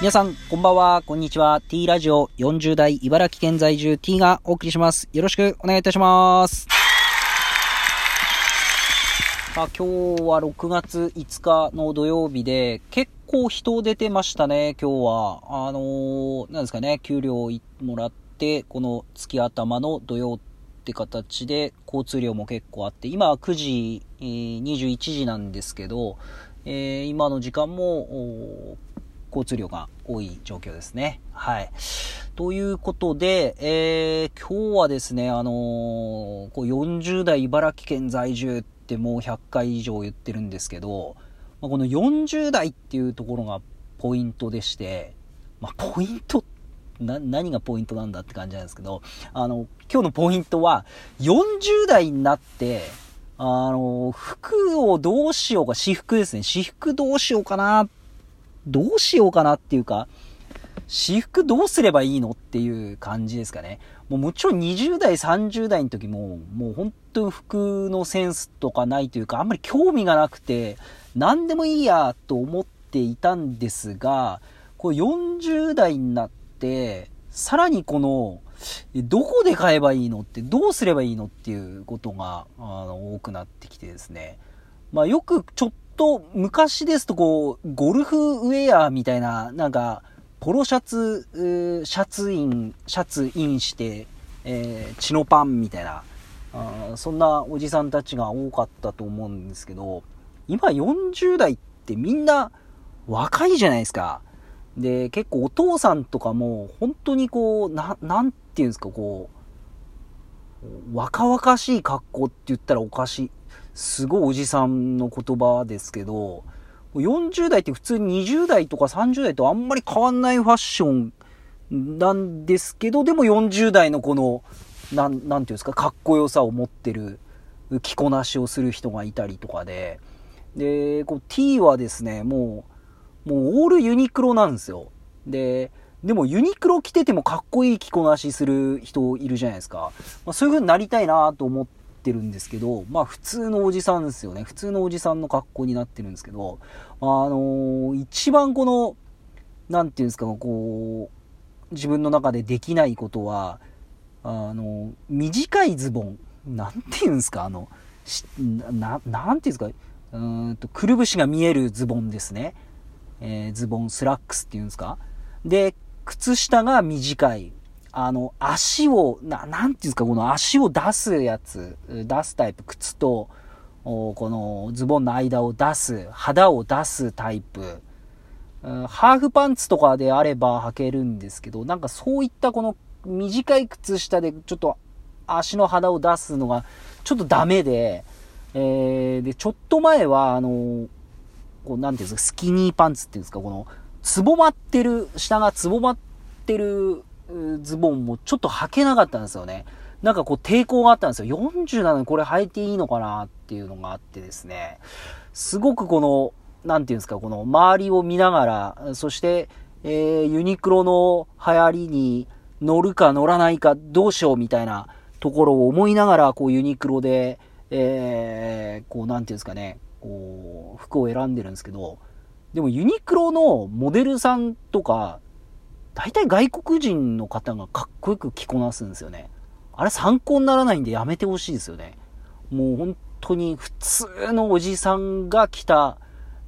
皆さん、こんばんは、こんにちは。T ラジオ40代茨城県在住 T がお送りします。よろしくお願いいたします。さあ、今日は6月5日の土曜日で、結構人出てましたね、今日は。あのー、なんですかね、給料もらって、この月頭の土曜って形で、交通量も結構あって、今は9時、えー、21時なんですけど、えー、今の時間も、交通量が多い状況ですね。はい。ということで、えー、今日はですね、あのー、こう40代茨城県在住ってもう100回以上言ってるんですけど、まあ、この40代っていうところがポイントでして、まあ、ポイントな、何がポイントなんだって感じなんですけど、あの、今日のポイントは、40代になって、あの、服をどうしようか、私服ですね。私服どうしようかなどうしようかなっていうか、私服どうすればいいのっていう感じですかね。もうもちろん20代、30代の時も、もう本当に服のセンスとかないというか、あんまり興味がなくて、何でもいいやと思っていたんですが、こう40代になって、さらにこの、どこで買えばいいのって、どうすればいいのっていうことが、あの、多くなってきてですね。まあよくちょっと昔ですとこう、ゴルフウェアみたいな、なんか、ポロシャツ、シャツイン、シャツインして、えー、チノパンみたいなあ、そんなおじさんたちが多かったと思うんですけど、今40代ってみんな若いじゃないですか。で、結構お父さんとかも本当にこう、な、なんていうんですか、こう、若々しい格好って言ったらおかしい。すごいおじさんの言葉ですけど、40代って普通に20代とか30代とあんまり変わんないファッションなんですけど、でも40代のこの、なん、なんていうんですか、かっこよさを持ってる着こなしをする人がいたりとかで、で、こう T はですね、もう、もうオールユニクロなんですよ。で、でもユニクロ着ててもかっこいい着こなしする人いるじゃないですか。まあ、そういう風になりたいなと思っ、ってるんですけど、まあ普通のおじさんですよね。普通のおじさんの格好になってるんですけど、あのー、一番この、なんていうんですか、こう、自分の中でできないことは、あの、短いズボン。なんていうんですか、あの、な、なんていうんですか、うんと、くるぶしが見えるズボンですね。えー、ズボン、スラックスっていうんですか。で、靴下が短い。あの、足を、な、なんていうんですか、この足を出すやつ、出すタイプ、靴と、このズボンの間を出す、肌を出すタイプ、ハーフパンツとかであれば履けるんですけど、なんかそういったこの短い靴下でちょっと足の肌を出すのがちょっとダメで、えー、で、ちょっと前は、あの、こう、なんていうんですか、スキニーパンツっていうんですか、この、つぼまってる、下がつぼまってるズボンもちょっと履けなかったんですよね。なんかこう抵抗があったんですよ。40なのにこれ履いていいのかなっていうのがあってですね。すごくこの、なんていうんですか、この周りを見ながら、そして、えー、ユニクロの流行りに乗るか乗らないかどうしようみたいなところを思いながら、こうユニクロで、えー、こうなんていうんですかね、こう、服を選んでるんですけど、でもユニクロのモデルさんとか、大体外国人の方がかっこよく着こなすんですよね。あれ参考にならないんでやめてほしいですよね。もう本当に普通のおじさんが着た、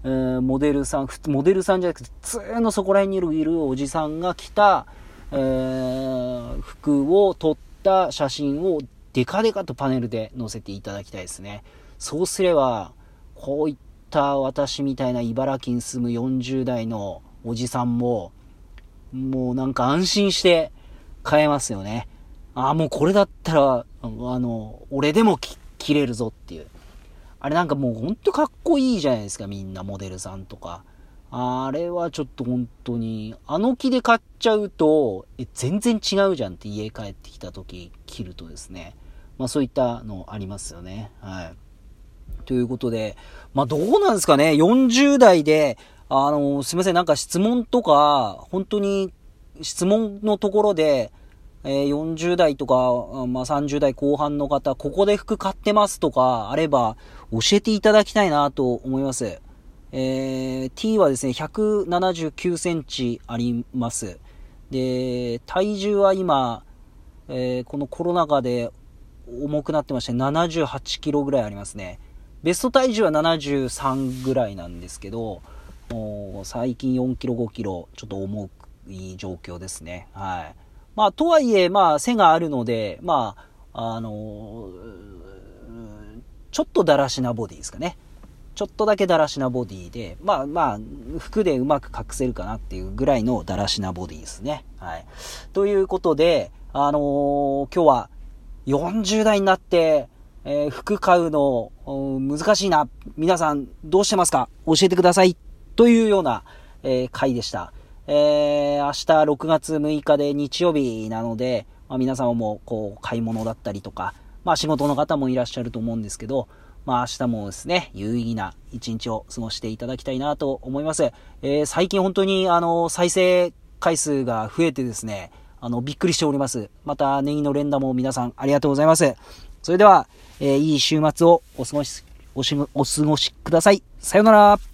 えー、モデルさん、モデルさんじゃなくて、普通のそこら辺にいるおじさんが着た、えー、服を撮った写真をデカデカとパネルで載せていただきたいですね。そうすれば、こういった私みたいな茨城に住む40代のおじさんも、もうなんか安心して買えますよね。ああ、もうこれだったら、あの、俺でも着れるぞっていう。あれなんかもうほんとかっこいいじゃないですか、みんなモデルさんとか。あれはちょっと本当に、あの木で買っちゃうと、え、全然違うじゃんって家帰ってきた時着るとですね。まあそういったのありますよね。はい。ということで、まあどうなんですかね、40代で、あの、すいません、なんか質問とか、本当に質問のところで、えー、40代とか、まあ、30代後半の方、ここで服買ってますとかあれば、教えていただきたいなと思います。えー、T はですね、179センチあります。で、体重は今、えー、このコロナ禍で重くなってまして78キロぐらいありますね。ベスト体重は73ぐらいなんですけど、もう最近4キロ5キロちょっと重い状況ですね。はい。まあ、とはいえ、まあ、背があるので、まあ、あの、ちょっとだらしなボディですかね。ちょっとだけだらしなボディで、まあまあ、服でうまく隠せるかなっていうぐらいのだらしなボディですね。はい。ということで、あのー、今日は40代になって、えー、服買うの難しいな。皆さんどうしてますか？教えてください。というような、えー、回でした。えー、明日6月6日で日曜日なので、まあ、皆様もこう買い物だったりとか、まあ仕事の方もいらっしゃると思うんですけど、まあ明日もですね、有意義な一日を過ごしていただきたいなと思います。えー、最近本当にあの、再生回数が増えてですね、あの、びっくりしております。また、ネギの連打も皆さんありがとうございます。それでは、えー、いい週末をお過ごし、おし、お過ごしください。さようなら。